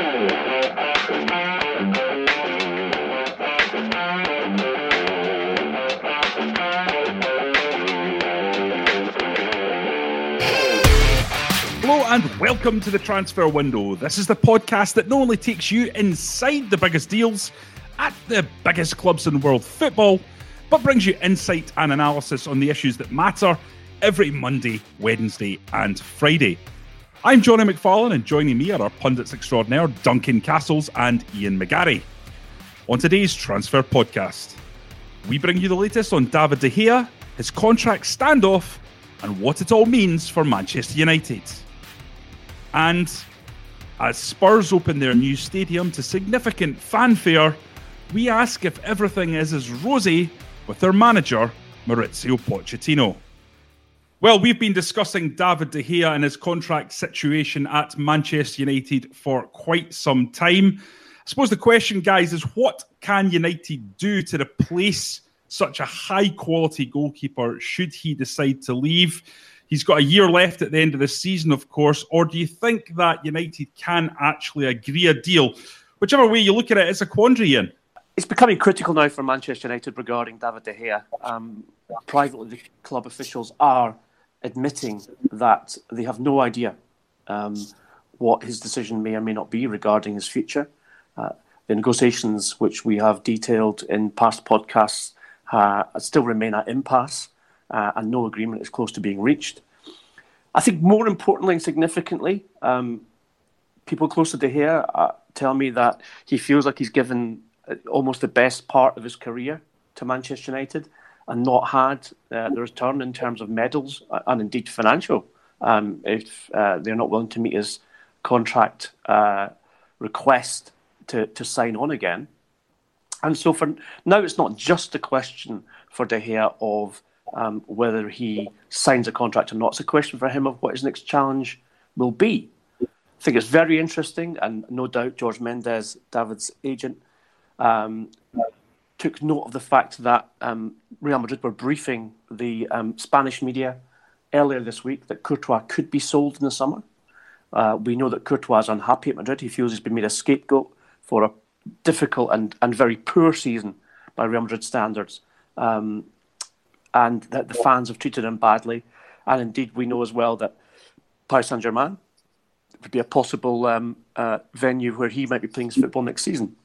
Hello and welcome to the transfer window. This is the podcast that not only takes you inside the biggest deals at the biggest clubs in world football, but brings you insight and analysis on the issues that matter every Monday, Wednesday, and Friday. I'm Johnny McFarlane, and joining me are our pundits extraordinaire Duncan Castles and Ian McGarry. On today's transfer podcast, we bring you the latest on David De Gea, his contract standoff, and what it all means for Manchester United. And as Spurs open their new stadium to significant fanfare, we ask if everything is as rosy with their manager, Maurizio Pochettino. Well, we've been discussing David De Gea and his contract situation at Manchester United for quite some time. I suppose the question, guys, is what can United do to replace such a high quality goalkeeper should he decide to leave? He's got a year left at the end of the season, of course. Or do you think that United can actually agree a deal? Whichever way you look at it, it's a quandary, Ian. It's becoming critical now for Manchester United regarding David De Gea. Um, privately, the club officials are admitting that they have no idea um, what his decision may or may not be regarding his future. Uh, the negotiations, which we have detailed in past podcasts, uh, still remain at impasse uh, and no agreement is close to being reached. I think more importantly and significantly, um, people closer to here uh, tell me that he feels like he's given uh, almost the best part of his career to Manchester United and not had uh, the return in terms of medals uh, and indeed financial um, if uh, they're not willing to meet his contract request to, to sign on again. And so for now, it's not just a question for De Gea of um, whether he signs a contract or not. It's a question for him of what his next challenge will be. I think it's very interesting, and no doubt George Mendes, David's agent, um, took note of the fact that um, Real Madrid were briefing the um, Spanish media earlier this week that Courtois could be sold in the summer. Uh, we know that Courtois is unhappy at Madrid. He feels he's been made a scapegoat for a difficult and, and very poor season by Real Madrid standards. Um, and that the fans have treated him badly. And indeed, we know as well that Paris Saint Germain would be a possible um, uh, venue where he might be playing his football next season.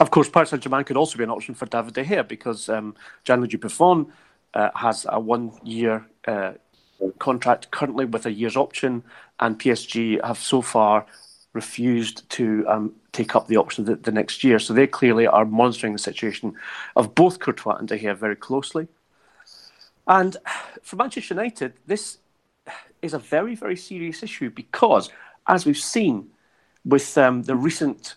Of course, Paris Saint Germain could also be an option for David De Gea because um, Gianluigi Buffon uh, has a one year uh, contract currently with a year's option, and PSG have so far refused to um, take up the option the, the, next year. So they clearly are monitoring the situation of both Courtois and De Gea very closely. And for Manchester United, this is a very, very serious issue because, as we've seen with um, the recent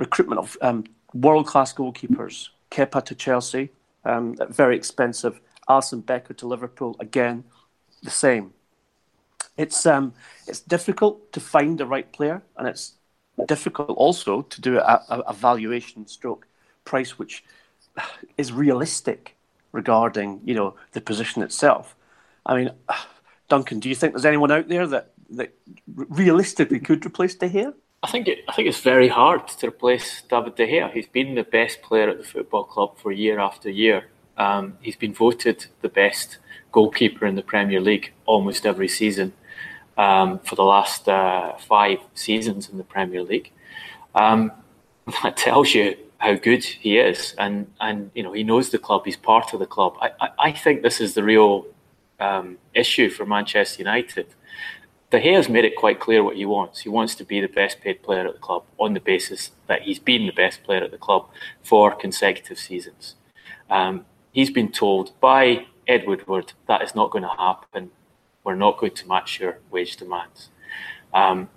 recruitment of um, world class goalkeepers, Kepa to Chelsea, um, very expensive, Alisson Becker to Liverpool, again, the same. It's, um, it's difficult to find the right player, and it's difficult also to do a, a, a valuation stroke price which is realistic regarding you know the position itself. I mean, Duncan, do you think there's anyone out there that that realistically could replace De Gea? I think it, I think it's very hard to replace David De Gea. He's been the best player at the football club for year after year. Um, he's been voted the best goalkeeper in the Premier League almost every season um, for the last uh, five seasons in the Premier League. Um, that tells you how good he is, and and you know he knows the club. He's part of the club. I I, I think this is the real um, issue for Manchester United. De Gea's made it quite clear what he wants. He wants to be the best paid player at the club on the basis that he's been the best player at the club for consecutive seasons. Um, he's been told by Ed Woodward that is not going to happen. We're not going to match your wage demands. Um,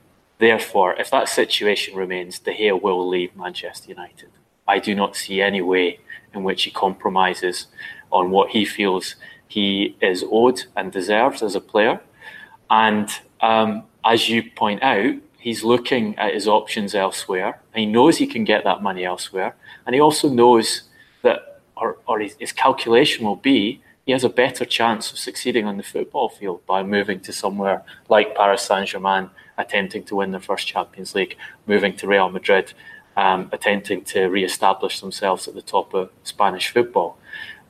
Therefore, if that situation remains, De Gea will leave Manchester United. I do not see any way in which he compromises on what he feels he is owed and deserves as a player. And um, as you point out, he's looking at his options elsewhere. he knows he can get that money elsewhere. And he also knows that, or, or his, his calculation will be, he has a better chance of succeeding on the football field by moving to somewhere like Paris Saint Germain, attempting to win their first Champions League, moving to Real Madrid, um, attempting to re-establish themselves at the top of Spanish football,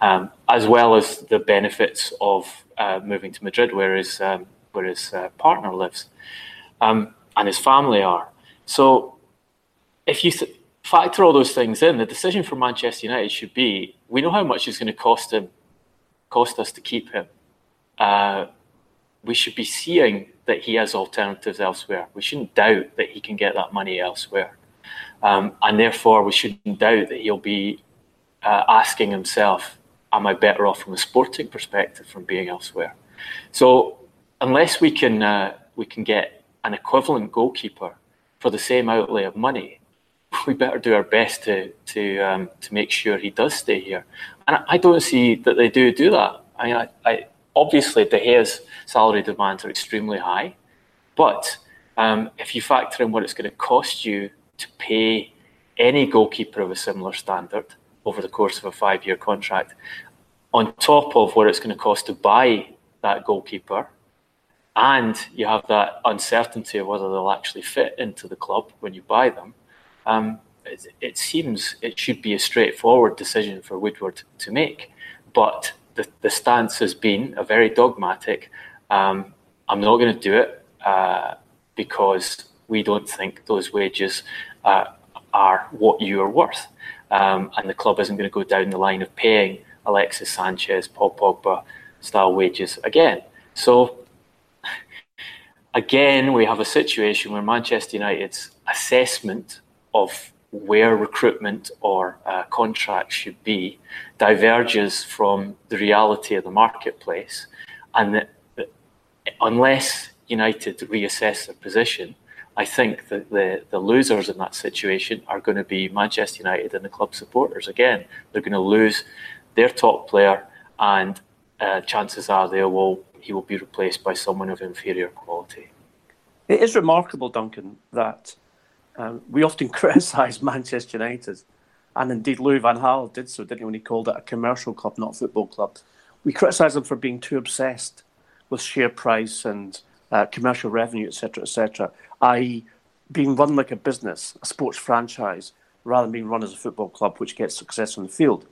um, as well as the benefits of uh, moving to Madrid, where his um, where his uh, partner lives, um, and his family are. So, if you th- factor all those things in, the decision for Manchester United should be: we know how much it's going to cost him, cost us to keep him. Uh, we should be seeing that he has alternatives elsewhere. We shouldn't doubt that he can get that money elsewhere. Um, and therefore, we shouldn't doubt that he'll be uh, asking himself, Am I better off from a sporting perspective from being elsewhere? So, unless we can, uh, we can get an equivalent goalkeeper for the same outlay of money, we better do our best to to um, to make sure he does stay here. And I don't see that they do do that. I, mean, I, I obviously De Gea's salary demands are extremely high, but um, if you factor in what it's going to cost you to pay any goalkeeper of a similar standard over the course of a five-year contract, on top of what it's going to cost to buy that goalkeeper, and you have that uncertainty of whether they'll actually fit into the club when you buy them. Um, it, it, seems it should be a straightforward decision for Woodward to make, but the, the stance has been a very dogmatic. Um, I'm not going to do it uh, because we don't think those wages uh, are what you are worth. Um, and the club isn't going to go down the line of paying Alexis Sanchez, Paul Pogba style wages again. So, again, we have a situation where Manchester United's assessment of where recruitment or uh, contracts should be diverges from the reality of the marketplace, and that, that unless United reassess their position, I think that the, the losers in that situation are going to be Manchester United and the club supporters. Again, they're going to lose their top player, and uh, chances are they will he will be replaced by someone of inferior quality. It is remarkable, Duncan, that um, we often criticise Manchester United, and indeed Louis Van Gaal did so, didn't he, when he called it a commercial club, not a football club. We criticise them for being too obsessed with share price and uh, commercial revenue, etc., etc., i.e., being run like a business, a sports franchise, rather than being run as a football club which gets success on the field.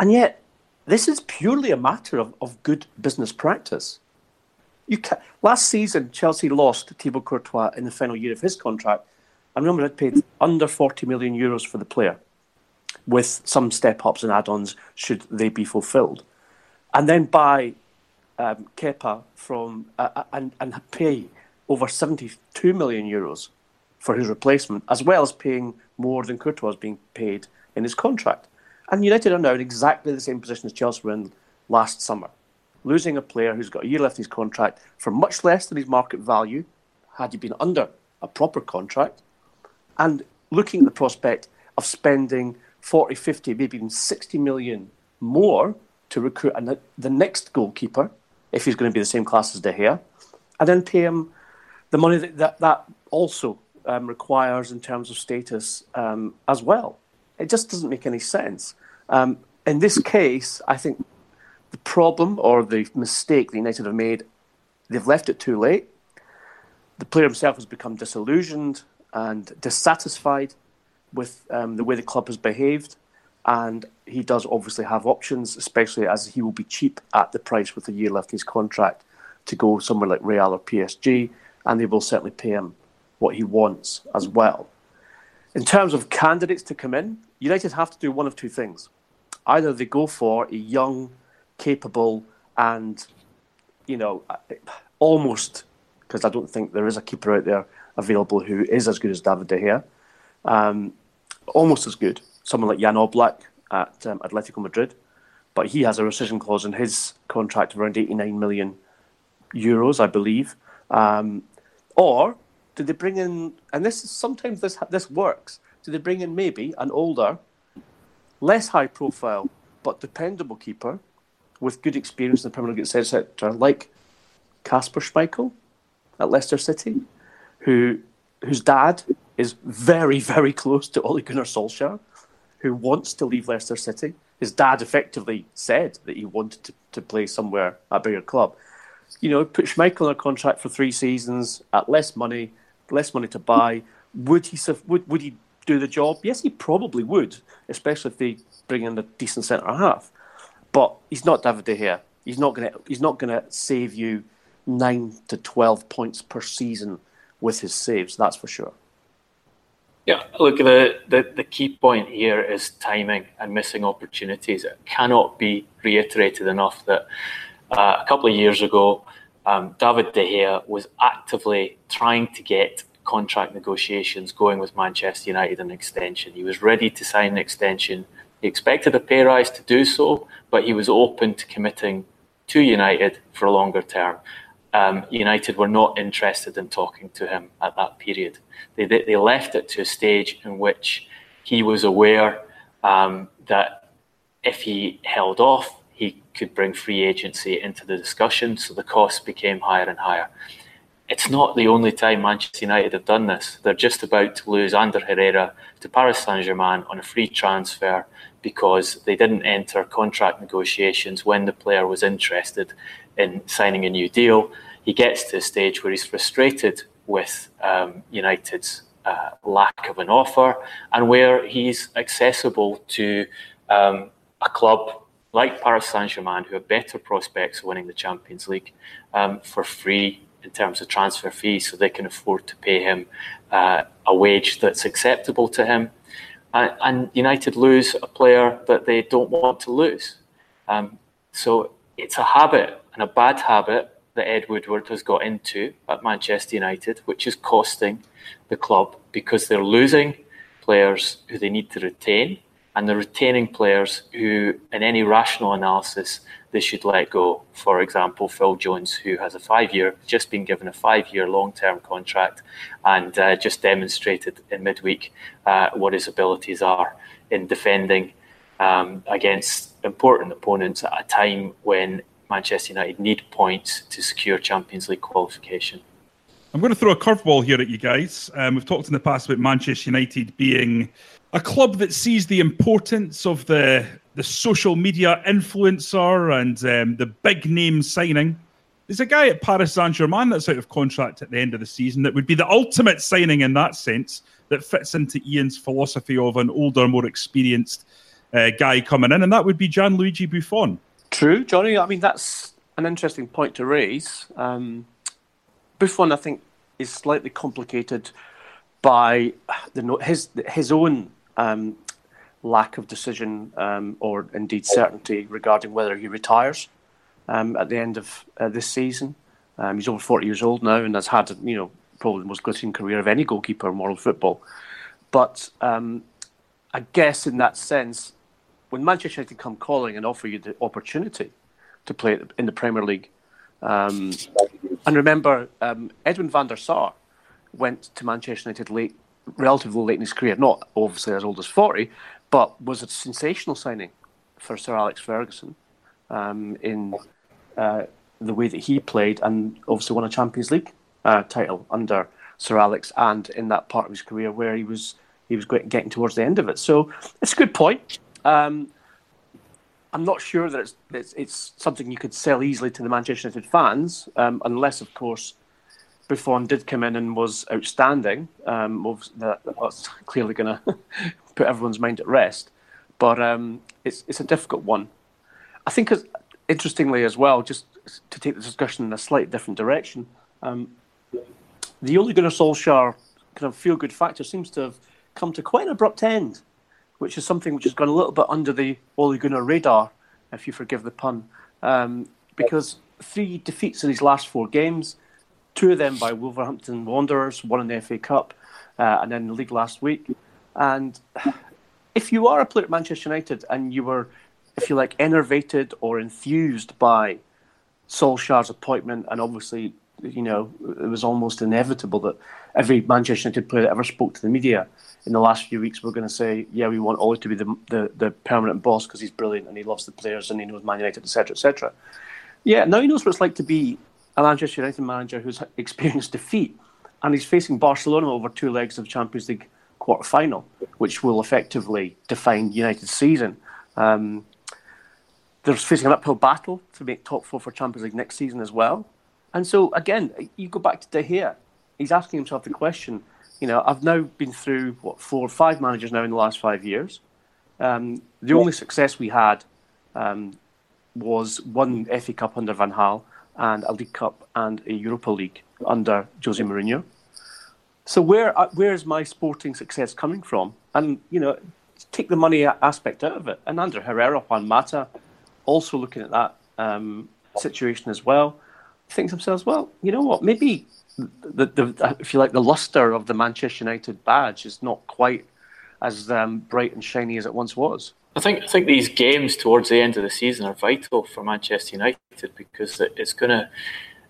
And yet, this is purely a matter of, of good business practice. You last season, Chelsea lost Thibaut Courtois in the final year of his contract and remember Madrid paid under 40 million euros for the player, with some step ups and add ons should they be fulfilled. And then buy um, Kepa from uh, uh and, and pay over 72 million euros for his replacement, as well as paying more than Courtois was being paid in his contract. And United are now in exactly the same position as Chelsea were in last summer, losing a player who's got a year left in his contract for much less than his market value, had he been under a proper contract, and looking at the prospect of spending 40, 50, maybe even 60 million more to recruit the next goalkeeper, if he's going to be the same class as De Gea, and then pay him the money that that, that also um, requires in terms of status um, as well. It just doesn't make any sense. Um, in this case, I think the problem or the mistake the United have made, they've left it too late. The player himself has become disillusioned and dissatisfied with um, the way the club has behaved. And he does obviously have options, especially as he will be cheap at the price with a year left in his contract to go somewhere like Real or PSG, and they will certainly pay him what he wants as well. In terms of candidates to come in, United have to do one of two things. Either they go for a young, capable, and you know, almost because I don't think there is a keeper out there available who is as good as David De Gea, um, almost as good. Someone like Jan Oblak at um, Atletico Madrid, but he has a rescission clause in his contract of around 89 million euros, I believe. Um, or do they bring in? And this is sometimes this this works. Do they bring in maybe an older, less high profile but dependable keeper with good experience in the Premier League, etc., like Kasper Schmeichel at Leicester City, who whose dad is very, very close to Ole Gunnar Solskjaer, who wants to leave Leicester City. His dad effectively said that he wanted to, to play somewhere at a bigger club. You know, put Schmeichel on a contract for three seasons at less money, less money to buy. Would he would, would he do the job? Yes, he probably would, especially if they bring in a decent centre half. But he's not David De Gea. He's not gonna he's not gonna save you nine to twelve points per season with his saves. That's for sure. Yeah, look, the, the, the key point here is timing and missing opportunities. It cannot be reiterated enough that uh, a couple of years ago, um, David De Gea was actively trying to get contract negotiations going with Manchester United an extension. He was ready to sign an extension. He expected a pay rise to do so, but he was open to committing to United for a longer term um, United were not interested in talking to him at that period. They, they left it to a stage in which he was aware um, that if he held off, he could bring free agency into the discussion, so the costs became higher and higher. It's not the only time Manchester United have done this. They're just about to lose Ander Herrera to Paris Saint Germain on a free transfer because they didn't enter contract negotiations when the player was interested in signing a new deal. He gets to a stage where he's frustrated with um, United's uh, lack of an offer and where he's accessible to um, a club like Paris Saint Germain, who have better prospects of winning the Champions League um, for free in terms of transfer fees, so they can afford to pay him uh, a wage that's acceptable to him. Uh, and United lose a player that they don't want to lose. Um, so it's a habit and a bad habit that Ed Woodward has got into at Manchester United, which is costing the club because they're losing players who they need to retain and they're retaining players who, in any rational analysis, they should let go. For example, Phil Jones, who has a five-year, just been given a five-year long-term contract, and uh, just demonstrated in midweek uh, what his abilities are in defending um, against important opponents at a time when Manchester United need points to secure Champions League qualification. I'm going to throw a curveball here at you guys. Um, we've talked in the past about Manchester United being a club that sees the importance of the the social media influencer and um, the big name signing. There's a guy at Paris Saint Germain that's out of contract at the end of the season that would be the ultimate signing in that sense that fits into Ian's philosophy of an older, more experienced uh, guy coming in, and that would be Gianluigi Buffon. True, Johnny. I mean, that's an interesting point to raise. Um, Buffon, I think, is slightly complicated by the his his own um, lack of decision um, or indeed certainty regarding whether he retires um, at the end of uh, this season. Um, he's over forty years old now and has had you know probably the most glittering career of any goalkeeper in world football. But um, I guess in that sense, when Manchester United come calling and offer you the opportunity to play in the Premier League, um, and remember, um, Edwin van der Sar went to Manchester United late, relatively late in his career, not obviously as old as 40, but was a sensational signing for Sir Alex Ferguson um, in uh, the way that he played and obviously won a Champions League uh, title under Sir Alex and in that part of his career where he was he was getting towards the end of it. So it's a good point. Um, I'm not sure that it's, it's, it's something you could sell easily to the Manchester United fans, um, unless, of course, Buffon did come in and was outstanding. Um, that, that's clearly going to put everyone's mind at rest. But um, it's it's a difficult one. I think, interestingly as well, just to take the discussion in a slightly different direction, um, the Ole Gunnar Solskjaer kind of feel good factor seems to have come to quite an abrupt end which is something which has gone a little bit under the Ole Gunnar radar, if you forgive the pun, um, because three defeats in his last four games, two of them by Wolverhampton Wanderers, one in the FA Cup, uh, and then the league last week. And if you are a player at Manchester United and you were, if you like, enervated or enthused by Solskjaer's appointment and obviously you know, it was almost inevitable that every Manchester United player that ever spoke to the media in the last few weeks were going to say, yeah, we want Ole to be the, the, the permanent boss because he's brilliant and he loves the players and he knows Man United, etc., etc. Yeah, now he knows what it's like to be a Manchester United manager who's experienced defeat and he's facing Barcelona over two legs of Champions League quarter final, which will effectively define United's season. Um, they're facing an uphill battle to make top four for Champions League next season as well. And so, again, you go back to De Gea. He's asking himself the question, you know, I've now been through, what, four or five managers now in the last five years. Um, the only success we had um, was one FA Cup under Van Gaal and a League Cup and a Europa League under Jose Mourinho. So where uh, where is my sporting success coming from? And you know, take the money aspect out of it. And Ander Herrera, Juan Mata, also looking at that um, situation as well, think to themselves, well, you know what? Maybe the, the if you like the luster of the Manchester United badge is not quite as um, bright and shiny as it once was. I think I think these games towards the end of the season are vital for Manchester United because it's to.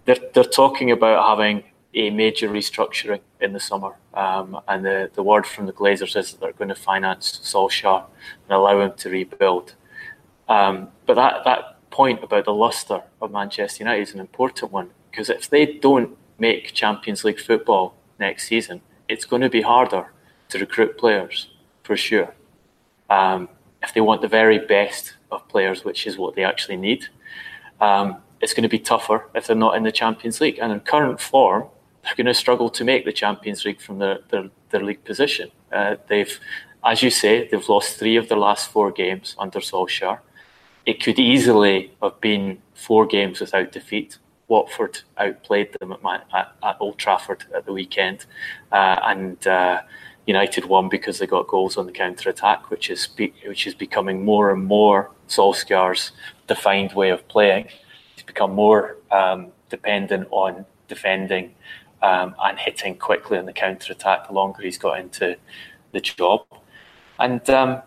They're they're talking about having a major restructuring in the summer, um, and the the word from the Glazers is that they're going to finance Solskjaer and allow him to rebuild. Um, but that that point about the luster of Manchester United is an important one because if they don't make Champions League football next season, it's going to be harder to recruit players for sure. Um, if they want the very best of players, which is what they actually need. Um, it's going to be tougher if they're not in the Champions League. And in current form, they're going to struggle to make the Champions League from their, their, their league position. Uh, they've, as you say, they've lost three of their last four games under Solskjaer. It could easily have been four games without defeat. Watford outplayed them at, my, at, at Old Trafford at the weekend. Uh, and uh, United won because they got goals on the counter attack, which is which is becoming more and more Solskjaer's defined way of playing. He's become more um, dependent on defending um, and hitting quickly on the counter attack the longer he's got into the job. And um,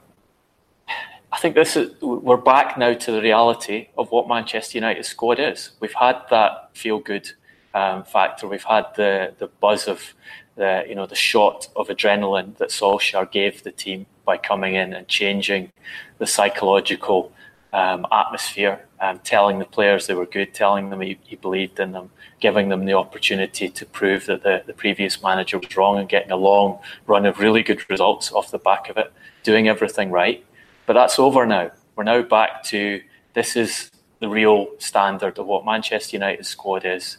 I think this is we're back now to the reality of what Manchester United's squad is. We've had that feel good um, factor. We've had the the buzz of the you know the shot of adrenaline that Solskjaer gave the team by coming in and changing the psychological um, atmosphere, um, telling the players they were good, telling them he, he, believed in them, giving them the opportunity to prove that the, the previous manager was wrong and getting a long run of really good results off the back of it, doing everything right. But that's over now. We're now back to this is the real standard of what Manchester United's squad is.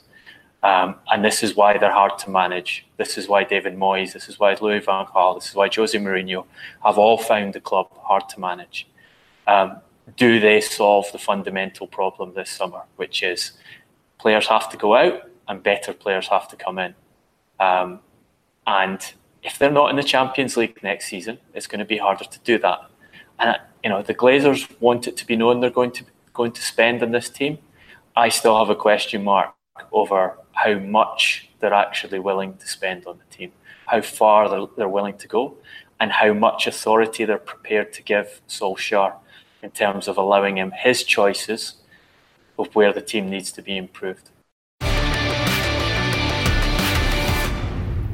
Um, and this is why they're hard to manage. This is why David Moyes, this is why Louis van Gaal, this is why Jose Mourinho have all found the club hard to manage. Um, do they solve the fundamental problem this summer, which is players have to go out and better players have to come in? Um, and if they're not in the Champions League next season, it's going to be harder to do that. And you know the Glazers want it to be known they're going to going to spend on this team. I still have a question mark over how much they're actually willing to spend on the team, how far they're, they're willing to go, and how much authority they're prepared to give Solskjaer in terms of allowing him his choices of where the team needs to be improved.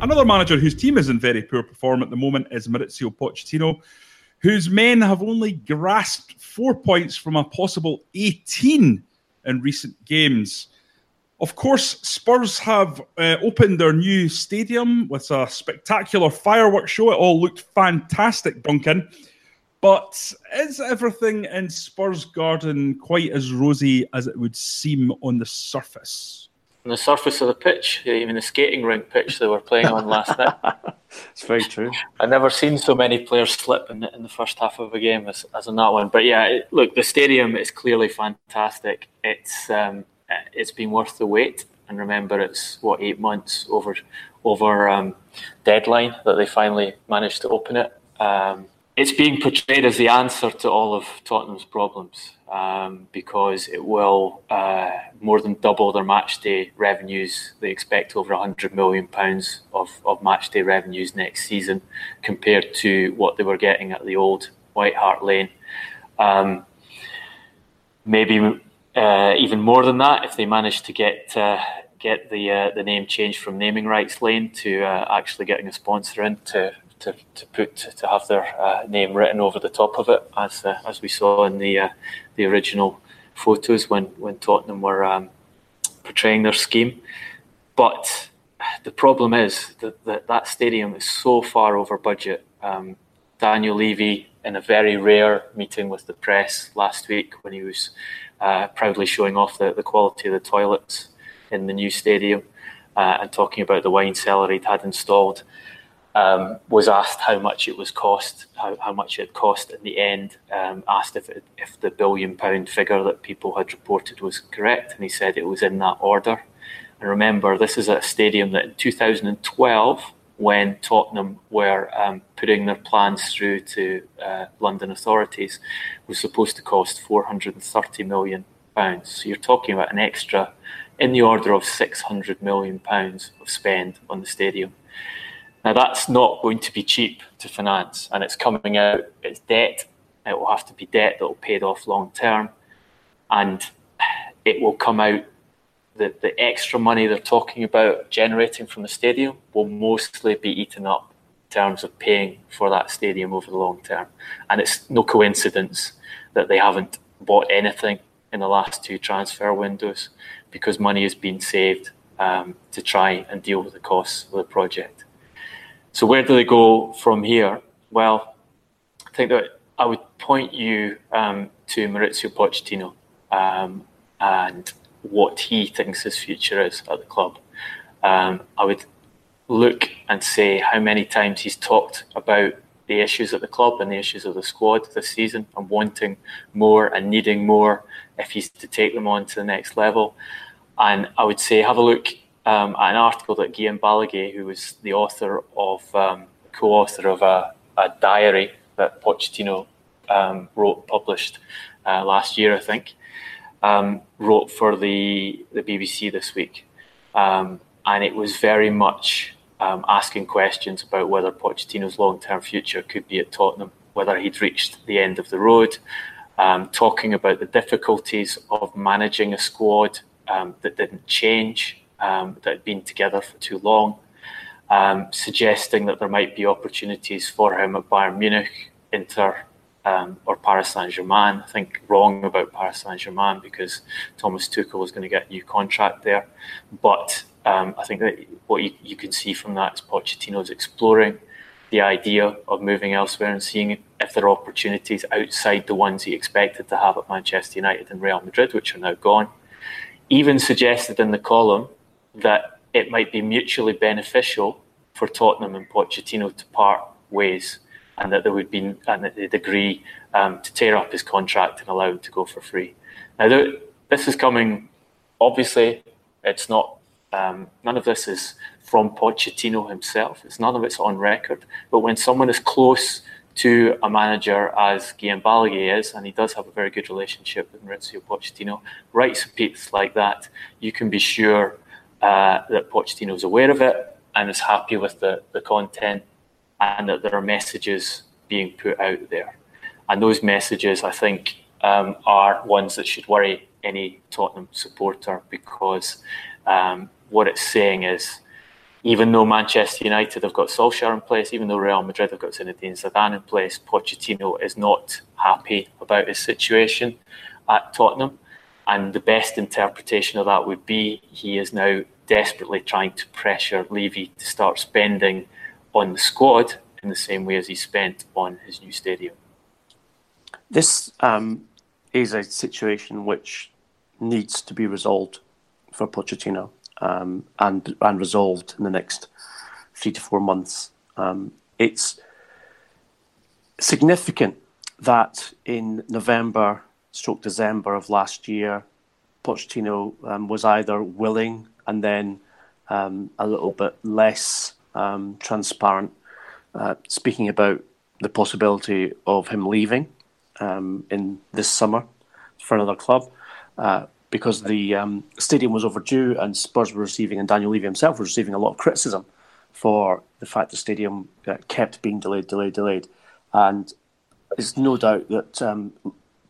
Another manager whose team is in very poor form at the moment is Maurizio Pochettino, whose men have only grasped four points from a possible 18 in recent games. Of course, Spurs have uh, opened their new stadium with a spectacular fireworks show. It all looked fantastic, Duncan. But is everything in Spurs Garden quite as rosy as it would seem on the surface? On the surface of the pitch, even the skating rink pitch they were playing on last night. It's very true. I've never seen so many players slip in the, in the first half of a game as, as in that one. But yeah, it, look, the stadium is clearly fantastic. It's um, it's been worth the wait. And remember, it's what eight months over over um, deadline that they finally managed to open it. Um, it's being portrayed as the answer to all of Tottenham's problems um, because it will uh, more than double their match day revenues. They expect over 100 million pounds of, of match day revenues next season compared to what they were getting at the old White Hart Lane. Um, maybe uh, even more than that if they manage to get uh, get the uh, the name changed from naming rights lane to uh, actually getting a sponsor in to to, to put to have their uh, name written over the top of it, as as we saw in the the original photos when when Tottenham were um, portraying their scheme. But the problem is that, that that stadium is so far over budget. Um, Daniel Levy, in a very rare meeting with the press last week, when he was uh, proudly showing off the, the quality of the toilets in the new stadium uh, and talking about the wine cellar he'd had installed, um, was asked how much it was cost, how, how much it cost in the end, um, asked if, it, if the billion pound figure that people had reported was correct, and he said it was in that order. And remember, this is a stadium that in 2012, when Tottenham were um, putting their plans through to uh, London authorities, was supposed to cost 430 million pounds. So you're talking about an extra in the order of 600 million pounds of spend on the stadium. Now that's not going to be cheap to finance, and it's coming out. It's debt. It will have to be debt that will be paid off long term, and it will come out. The, the extra money they're talking about generating from the stadium will mostly be eaten up in terms of paying for that stadium over the long term. And it's no coincidence that they haven't bought anything in the last two transfer windows because money has been saved um, to try and deal with the costs of the project. So where do they go from here? Well, I think that I would point you um, to Maurizio Pochettino um, and what he thinks his future is at the club. Um, I would look and say how many times he's talked about the issues at the club and the issues of the squad this season and wanting more and needing more if he's to take them on to the next level. And I would say have a look um, at an article that Guillaume Balagué, who was the author of, um, co-author of a, a, diary that Pochettino um, wrote, published uh, last year, I think, um, wrote for the, the BBC this week. Um, and it was very much um, asking questions about whether Pochettino's long-term future could be at Tottenham, whether he'd reached the end of the road, talking about the difficulties of managing a squad that didn't change um, that had been together for too long, um, suggesting that there might be opportunities for him at Bayern Munich, Inter, um, or Paris Saint Germain. I think wrong about Paris Saint Germain because Thomas Tuchel is going to get a new contract there. But um, I think that what you, you can see from that is Pochettino is exploring the idea of moving elsewhere and seeing if there are opportunities outside the ones he expected to have at Manchester United and Real Madrid, which are now gone. Even suggested in the column that it might be mutually beneficial for Tottenham and Pochettino to part ways, and that there would be and that they'd agree um, to tear up his contract and allow him to go for free. Now, this is coming. Obviously, it's not. Um, none of this is from Pochettino himself. It's none of it's on record. But when someone is close to a manager as Guillaume is, and he does have a very good relationship with Maurizio Pochettino, writes a piece like that, you can be sure uh, that Pochettino is aware of it and is happy with the, the content and that there are messages being put out there. And those messages, I think, um, are ones that should worry any Tottenham supporter because um, what it's saying is even though Manchester United have got Solskjaer in place, even though Real Madrid have got Zinedine Zidane in place, Pochettino is not happy about his situation at Tottenham. And the best interpretation of that would be he is now desperately trying to pressure Levy to start spending on the squad in the same way as he spent on his new stadium. This um, is a situation which needs to be resolved for Pochettino um, and and resolved in the next three to four months. Um, it's significant that in November stroke December of last year, Pochettino um, was either willing and then um, a little bit less um, transparent, uh, speaking about the possibility of him leaving um, in this summer for another club. Uh, because the um, stadium was overdue and Spurs were receiving, and Daniel Levy himself was receiving a lot of criticism for the fact the stadium uh, kept being delayed, delayed, delayed. And there's no doubt that um,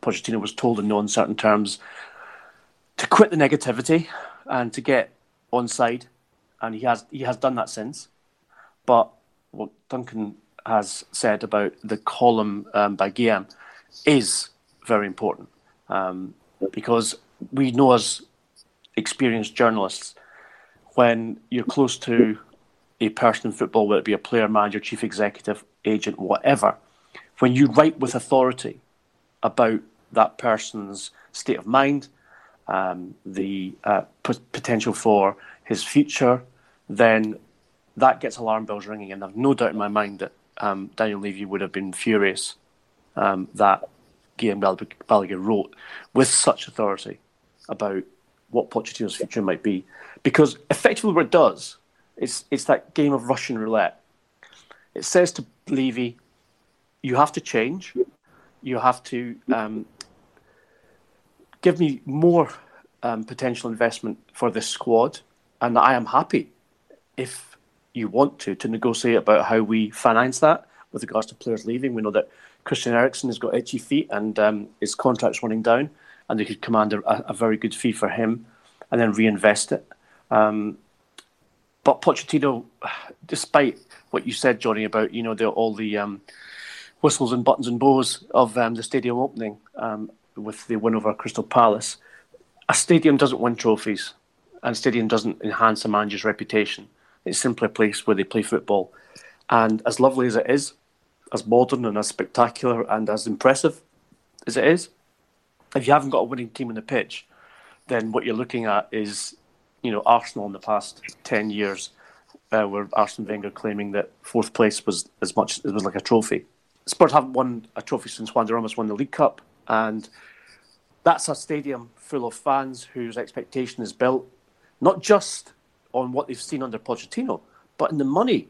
Pochettino was told in no uncertain terms to quit the negativity and to get on side, and he has he has done that since. But what Duncan has said about the column um, by Guillaume is very important um, because we know as experienced journalists when you're close to a person in football, whether it be a player, manager, chief executive, agent, whatever, when you write with authority about that person's state of mind, um, the uh, p- potential for his future, then that gets alarm bells ringing. And I've no doubt in my mind that um, Daniel Levy would have been furious um, that Guillaume Balagué wrote with such authority about what Pochettino's future might be. Because effectively, what it does, it's, it's that game of Russian roulette. It says to Levy, you have to change. You have to um, give me more um, potential investment for this squad, and I am happy if you want to to negotiate about how we finance that with regards to players leaving. We know that Christian Eriksen has got itchy feet and um, his contract's running down, and they could command a, a, very good fee for him and then reinvest it. Um, but Pochettino, despite what you said, Johnny, about you know the, all the um, whistles and buttons and bows of um, the stadium opening um, with the win over Crystal Palace, a stadium doesn't win trophies, and a stadium doesn't enhance a manager's reputation. It's simply a place where they play football, and as lovely as it is, as modern and as spectacular and as impressive as it is, if you haven't got a winning team in the pitch, then what you're looking at is, you know, Arsenal in the past ten years, uh, where Arsene Wenger claiming that fourth place was as much it was like a trophy. Spurs haven't won a trophy since Juande Ramos won the League Cup, and that's a stadium full of fans whose expectation is built not just on what they've seen under Pochettino, but in the money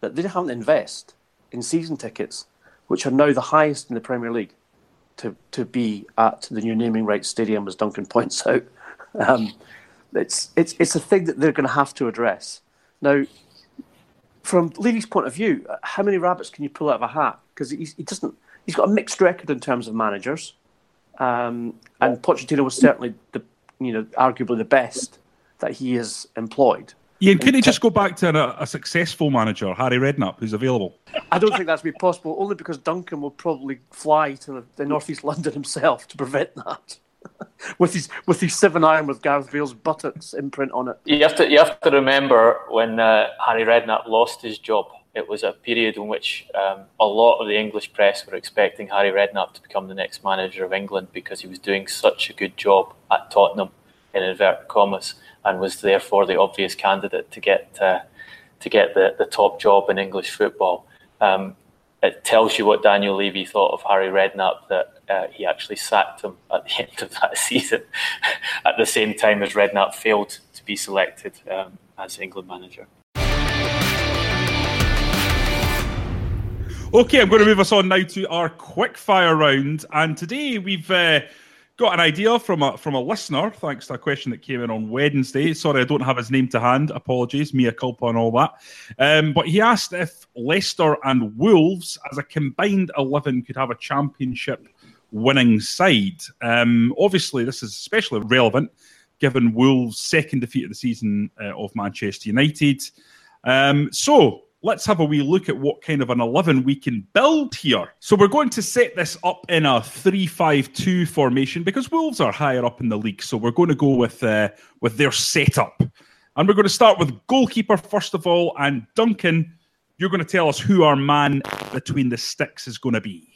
that they haven't invest in season tickets, which are now the highest in the Premier League, to to be at the new naming rights stadium, as Duncan points out. Um, it's it's it's a thing that they're going to have to address now from Levy's point of view, how many rabbits can you pull out of a hat? Because he doesn't. He's got a mixed record in terms of managers, um, and Pochettino was certainly the you know arguably the best that he has employed. Ian, can he just go back to a, a, successful manager, Harry Redknapp, who's available? I don't think that's be possible, only because Duncan will probably fly to the, the northeast London himself to prevent that. with his with his seven iron with Gareth Bale's buttocks imprint on it. You have to you have to remember when uh, Harry Redknapp lost his job. It was a period in which um, a lot of the English press were expecting Harry Redknapp to become the next manager of England because he was doing such a good job at Tottenham, in inverted commas, and was therefore the obvious candidate to get uh, to get the, the top job in English football. Um, it tells you what Daniel Levy thought of Harry Redknapp that uh, he actually sacked him at the end of that season, at the same time as Redknapp failed to be selected um, as England manager. Okay, I'm going to move us on now to our quick fire round, and today we've. Uh, got an idea from a from a listener, thanks to a question that came in on Wednesday. Sorry, I don't have his name to hand. Apologies, mea culpa and all that. Um, but he asked if Leicester and Wolves, as a combined eleven, could have a championship winning side. Um, obviously, this is especially relevant given Wolves' second defeat of the season uh, of Manchester United. Um, so let's have a wee look at what kind of an 11 we can build here. So we're going to set this up in a 3-5-2 formation because Wolves are higher up in the league. So we're going to go with uh, with their setup. And we're going to start with goalkeeper first of all. And Duncan, you're going to tell us who our man between the sticks is going to be.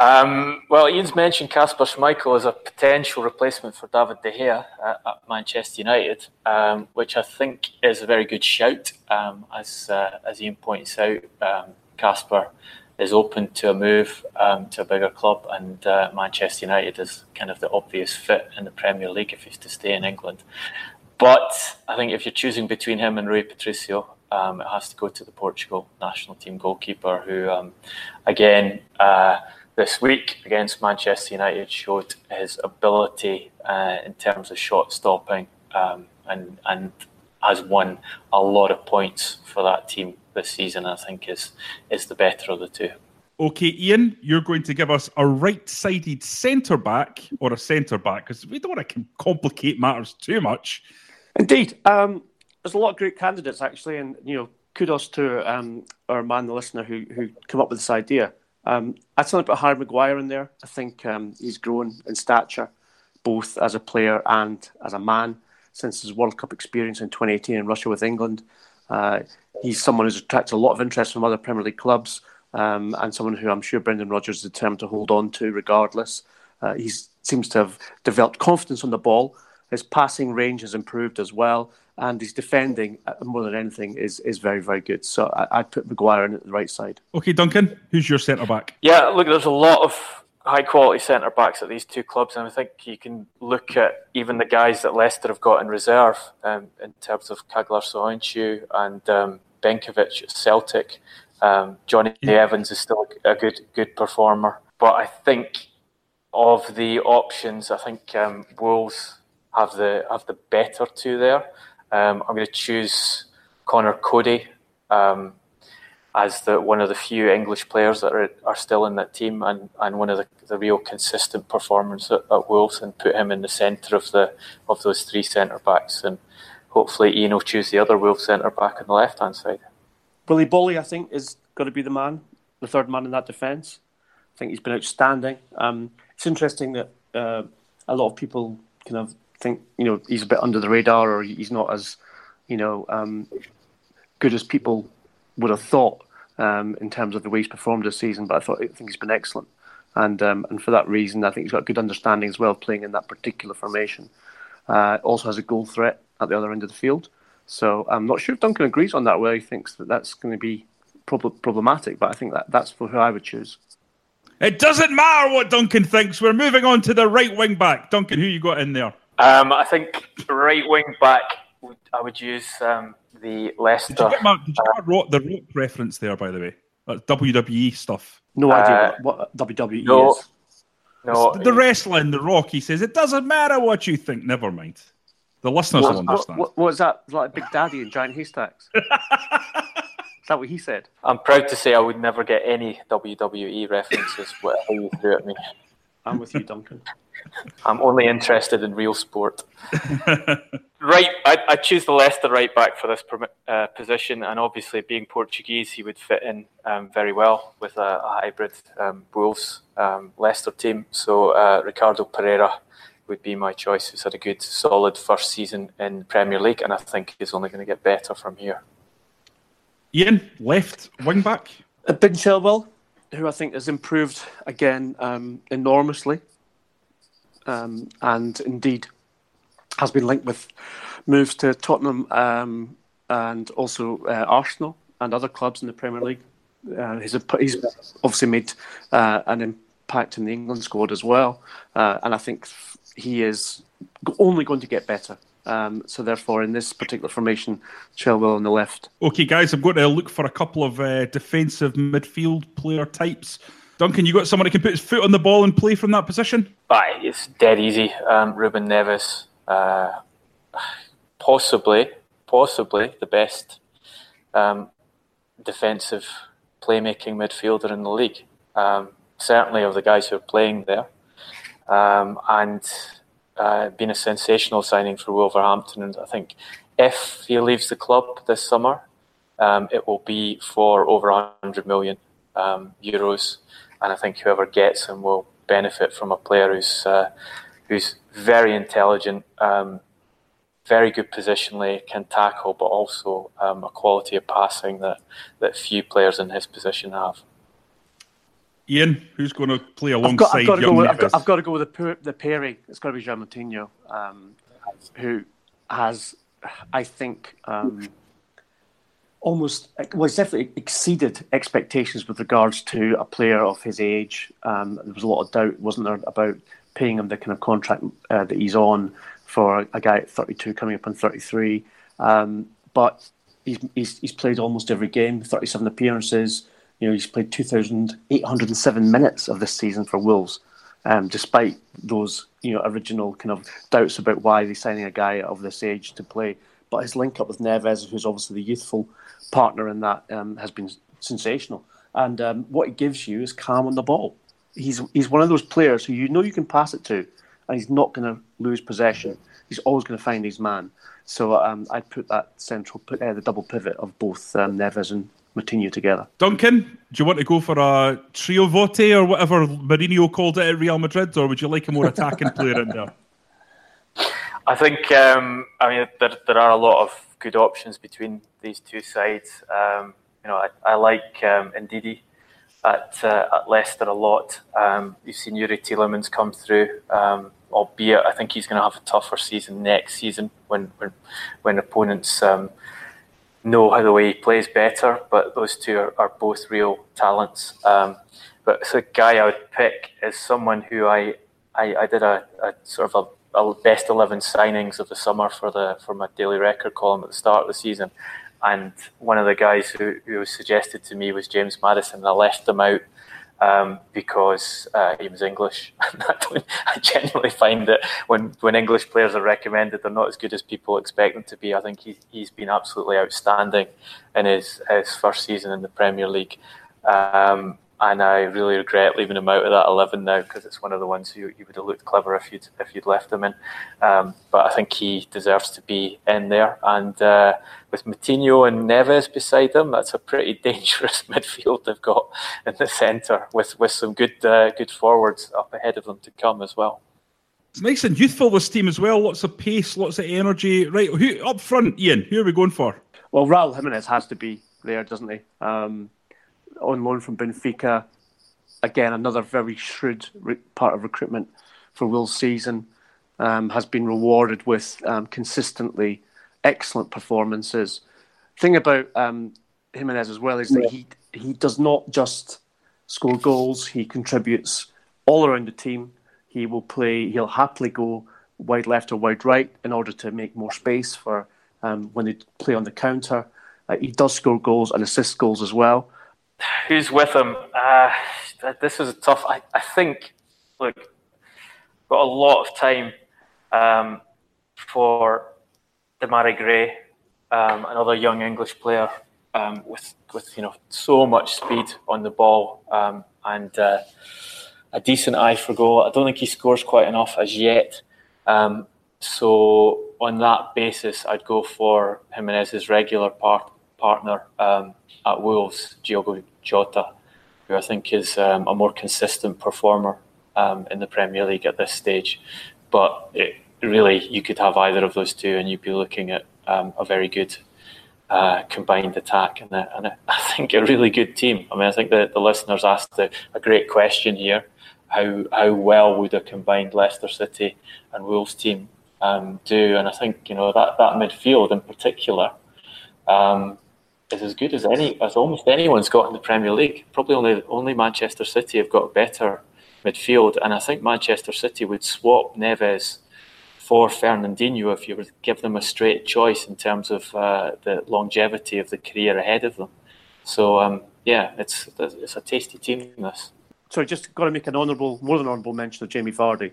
Um, well, Ian's mentioned Kasper Schmeichel as a potential replacement for David De Gea at, at Manchester United, um, which I think is a very good shout. Um, as uh, as Ian points out, Kasper um, is open to a move um, to a bigger club, and uh, Manchester United is kind of the obvious fit in the Premier League if he's to stay in England. But I think if you're choosing between him and Rui Patricio, um, it has to go to the Portugal national team goalkeeper, who, again. Uh, this week against Manchester United showed his ability uh, in terms of shot stopping um, and and has won a lot of points for that team this season. I think is is the better of the two. Okay, Ian, you're going to give us a right-sided centre back or a centre back because we don't want to complicate matters too much. Indeed. Um, there's a lot of great candidates, actually, and, you know, kudos to um, our man, the listener, who, who came up with this idea. Um, I'd something put Harry Maguire in there. I think um, he's grown in stature, both as a player and as a man, since his World Cup experience in 2018 in Russia with England. Uh, he's someone who's attracted a lot of interest from other Premier League clubs, um, and someone who I'm sure Brendan Rodgers is determined to hold on to regardless. Uh, he seems to have developed confidence on the ball. His passing range has improved as well, and his defending, uh, more than anything, is is very very good. So I, would put Maguire in at the right side. Okay, Duncan, who's your centre back? Yeah, look, there's a lot of high quality centre backs at these two clubs, and I think you can look at even the guys that Leicester have got in reserve um, in terms of Caglar Soyuncu and um, Benkovic at Celtic. Um, Jonny yeah. Evans is still a good good performer, but I think of the options, I think um, Wolves have the have the better two there. Um, I'm going to choose Conor Coady Um, as the one of the few English players that are, are still in that team and, and one of the, the real consistent performers at, at Wolves and put him in the centre of the of those three centre backs and hopefully Ian will choose the other Wolves centre back on the left hand side. Willy Boly, I think, is going to be the man, the third man in that defence. I think he's been outstanding. Um, it's interesting that uh, a lot of people kind of think you know he's a bit under the radar or he's not as you know um, good as people would have thought um, in terms of the way he's performed this season. But I thought I think he's been excellent, and um, and for that reason, I think he's got good understanding as well playing in that particular formation. Uh, also has a goal threat at the other end of the field. So I'm not sure if Duncan agrees on that, where he thinks that that's going to be prob- problematic. But I think that that's for who I would choose. It doesn't matter what Duncan thinks. We're moving on to the right wing back. Duncan, who you got in there? Um, I think right wing back. I would use um, the Leicester. Did you get, my, did you get rock, the rock reference there, by the way? That's WWE stuff. No idea uh, what, what, WWE no, is. No, the wrestling, the Rock. He says it doesn't matter what you think. Never mind. The listeners what, will understand. What, what, was that? Like Big Daddy and Giant Haystacks? is that what he said? I'm proud to say I would never get any WWE references. Whatever you threw at me. I'm with you, Duncan. I'm only interested in real sport. right, I, I, choose the Leicester right back for this uh, position, and obviously, being Portuguese, he would fit in um, very well with a, a hybrid um, Wolves um, Leicester team. So, uh, Ricardo Pereira would be my choice, who's had a good, solid first season in Premier League, and I think he's only going to get better from here. Ian, left wing back. Uh, ben Chilwell, who I think has improved again um, enormously um, and indeed has been linked with moves to Tottenham um, and also uh, Arsenal and other clubs in the Premier League. Uh, he's, a, he's obviously made uh, an impact in the England squad as well, uh, and I think he is only going to get better. Um, so therefore, in this particular formation, Chilwell on the left. Okay, guys, I'm going to look for a couple of uh, defensive midfield player types. Duncan, you got someone who can put his foot on the ball and play from that position? Aye, it's dead easy. Um, Ruben Neves, uh, possibly, possibly the best um, defensive playmaking midfielder in the league. Um, certainly of the guys who are playing there, um, and uh, been a sensational signing for Wolverhampton. And I think if he leaves the club this summer, um, it will be for over 100 million um, euros and I think whoever gets him will benefit from a player who's uh, who's very intelligent, um, very good positionally, can tackle, but also um, a quality of passing that that few players in his position have. Ian, who's going to play alongside I've got, I've got young go with, I've, got, I've got, to go with the, the pairing. It's got to be João Moutinho, um, who has, I think, um, almost well, it's definitely exceeded expectations with regards to a player of his age. Um, there was a lot of doubt, wasn't there, about paying him the kind of contract uh, that he's on for a guy at 32 coming up on 33. Um, but he's, he's, he's played almost every game, 37 appearances. You know, he's played 2,807 minutes of this season for Wolves. Um, despite those, you know, original kind of doubts about why they're signing a guy of this age to play, but his link up with Neves, who's obviously the youthful partner in that um, has been sensational. And um, what he gives you is calm on the ball. He's he's one of those players who you know you can pass it to, and he's not going to lose possession. He's always going to find his man. So um, I'd put that central, uh, the double pivot of both um, Neves and Moutinho together. Duncan, do you want to go for a trivote or whatever Mourinho called it at Real Madrid, or would you like a more attacking player in there? I think um, I mean there, there are a lot of good options between these two sides. Um, you know, I, I like um, Ndidi at, uh, at Leicester a lot. Um, you've seen Youri Tielemans come through, um, albeit I think he's going to have a tougher season next season when when, when opponents um, know how the way he plays better. But those two are, are both real talents. Um, but so guy I would pick is someone who I I, I did a, a sort of a, a best eleven signings of the summer for the for my daily record column at the start of the season, and one of the guys who, who was suggested to me was James Maddison, And I left him out um, because uh, he was English. I genuinely find that when, when English players are recommended, they're not as good as people expect them to be. I think he, he's been absolutely outstanding in his, his first season in the Premier League. Um, and I really regret leaving him out of that eleven now because it's one of the ones you, you would have looked clever if you'd if you'd left him in. Um, but I think he deserves to be in there. And uh, with Moutinho and Neves beside him, that's a pretty dangerous midfield they've got in the centre with with some good uh, good forwards up ahead of them to come as well. It's nice and youthful this team as well. Lots of pace, lots of energy. Right, who up front, Ian? Who are we going for? Well, Raul Jimenez has to be there, doesn't he? Um, on loan from Benfica. Again, another very shrewd re- part of recruitment for Will's season. Um, has been rewarded with um, consistently excellent performances. Thing about um, Jimenez as well is that he he does not just score goals; he contributes all around the team. He will play. He'll happily go wide left or wide right in order to make more space for um, when they play on the counter. Uh, he does score goals and assist goals as well. Who's with him? Uh, this is a tough. I, I think. Look, got a lot of time um, for Demarai Gray, um, another young English player um, with with you know so much speed on the ball um, and uh, a decent eye for goal. I don't think he scores quite enough as yet. Um, so on that basis, I'd go for Jimenez's regular part, partner um, at Wolves, Diogo Jota, who I think is um, a more consistent performer um, in the Premier League at this stage. But it, really, you could have either of those two, and you'd be looking at um, a very good uh, combined attack and, a, and a, I think a really good team. I mean, I think the, the listeners asked a, a great question here. How, how well would a combined Leicester City and Wolves team um, do? And I think you know that, that midfield in particular um, is as good as any as almost anyone's got in the Premier League. Probably only only Manchester City have got better midfield, and I think Manchester City would swap Neves for Fernandinho if you were to give them a straight choice in terms of uh, the longevity of the career ahead of them. So um, yeah, it's it's a tasty team. This. So just got to make an honourable, more than honourable mention of Jamie Vardy,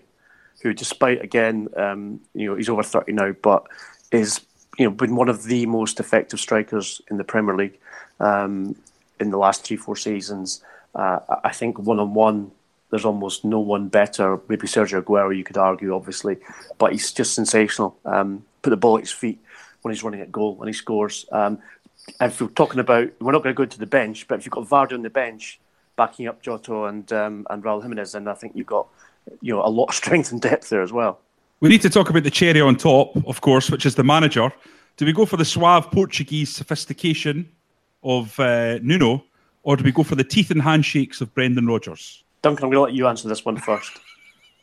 who, despite again, um, you know, he's over thirty now, but is you know been one of the most effective strikers in the Premier League um, in the last three four seasons. Uh, I think one on one, there's almost no one better. Maybe Sergio Aguero, you could argue, obviously, but he's just sensational. Um, put the ball at his feet when he's running at goal and he scores. Um, and if we're talking about, we're not going to go to the bench, but if you've got Vardy on the bench backing up Jota and um, and Raul Jimenez, then I think you've got you know a lot of strength and depth there as well. We need to talk about the cherry on top, of course, which is the manager. Do we go for the suave Portuguese sophistication of uh, Nuno, or do we go for the teeth and handshakes of Brendan Rodgers? Duncan, I'm going to let you answer this one first,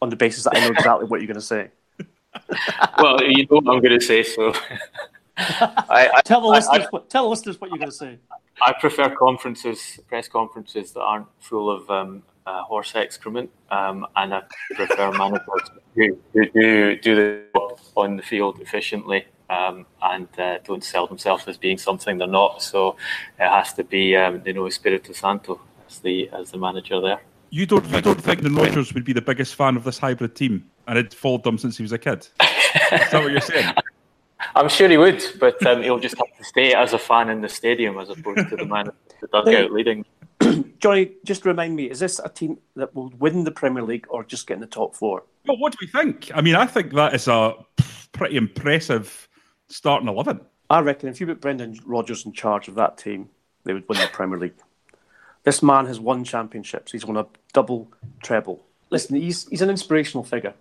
on the basis that I know exactly what you're going to say. well, you know what I'm going to say, so. I, I, tell the listeners. I, what, tell the listeners what you're going to say. I prefer conferences, press conferences that aren't full of um, uh, horse excrement, um, and I prefer managers who, who do do the job on the field efficiently um, and uh, don't sell themselves as being something they're not. So it has to be, um, you know, Espirito Santo as the as the manager there. You don't you don't think the Rodgers would be the biggest fan of this hybrid team, and had followed them since he was a kid? Is that what you're saying? I'm sure he would, but um, he'll just have to stay as a fan in the stadium as opposed to the man the dugout leading. Johnny, just remind me: is this a team that will win the Premier League or just get in the top four? Well, what do we think? I mean, I think that is a pretty impressive starting eleven. I reckon if you put Brendan Rodgers in charge of that team, they would win the Premier League. This man has won championships. He's won a double treble. Listen, he's he's an inspirational figure.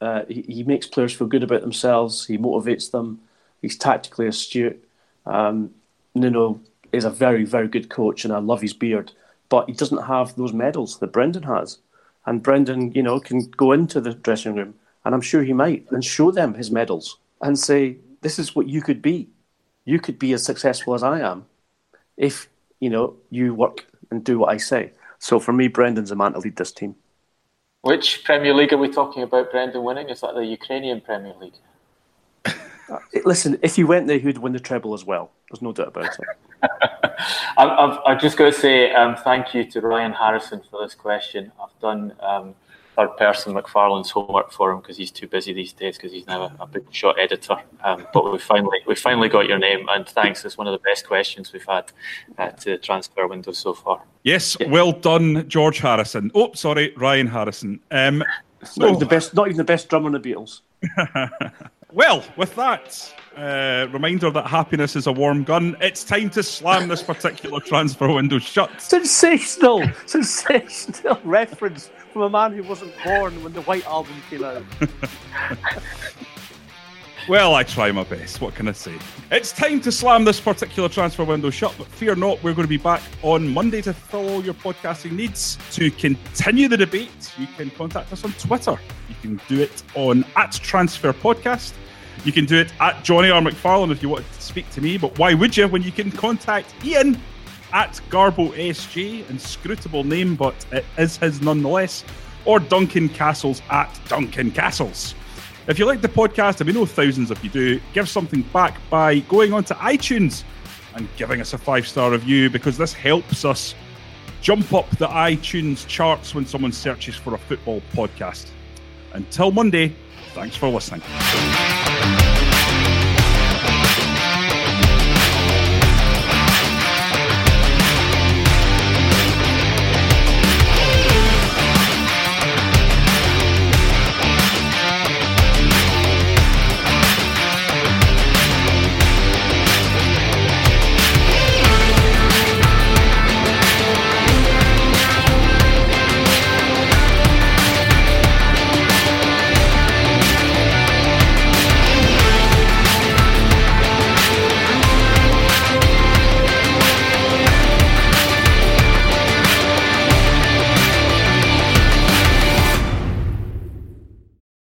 Uh, he, he makes players feel good about themselves. He motivates them. He's tactically astute. Um, Nuno is a very, very good coach, and I love his beard. But he doesn't have those medals that Brendan has. And Brendan, you know, can go into the dressing room, and I'm sure he might, and show them his medals and say, "This is what you could be. You could be as successful as I am, if you know you work and do what I say." So for me, Brendan's a man to lead this team. Which Premier League are we talking about, Brendan winning? Is that the Ukrainian Premier League? Uh, listen, if you went there, he'd win the treble as well. There's no doubt about it. I've, I've, just got to say um, thank you to Ryan Harrison for this question. I've done um, third person McFarlane's homework for him because he's too busy these days because he's now a, a, big shot editor. Um, but we finally we finally got your name and thanks. It's one of the best questions we've had uh, to the transfer window so far. Yes, yeah. well done, George Harrison. Oh, sorry, Ryan Harrison. Um, so, not the best, not even the best drummer in the Beatles. Well, with that uh, reminder that happiness is a warm gun, it's time to slam this particular transfer window shut. Sensational, sensational reference from a man who wasn't born when the White Album came out. Well, I try my best. What can I say? It's time to slam this particular transfer window shut, but fear not, we're going to be back on Monday to fill all your podcasting needs. To continue the debate, you can contact us on Twitter. You can do it on at Transfer Podcast. You can do it at Johnny R. McFarlane if you want to speak to me, but why would you when you can contact Ian at Garbo SG, inscrutable name, but it is his nonetheless, or Duncan Castles at Duncan Castles. If you like the podcast, and we know thousands of you do, give something back by going onto iTunes and giving us a five star review because this helps us jump up the iTunes charts when someone searches for a football podcast. Until Monday, thanks for listening.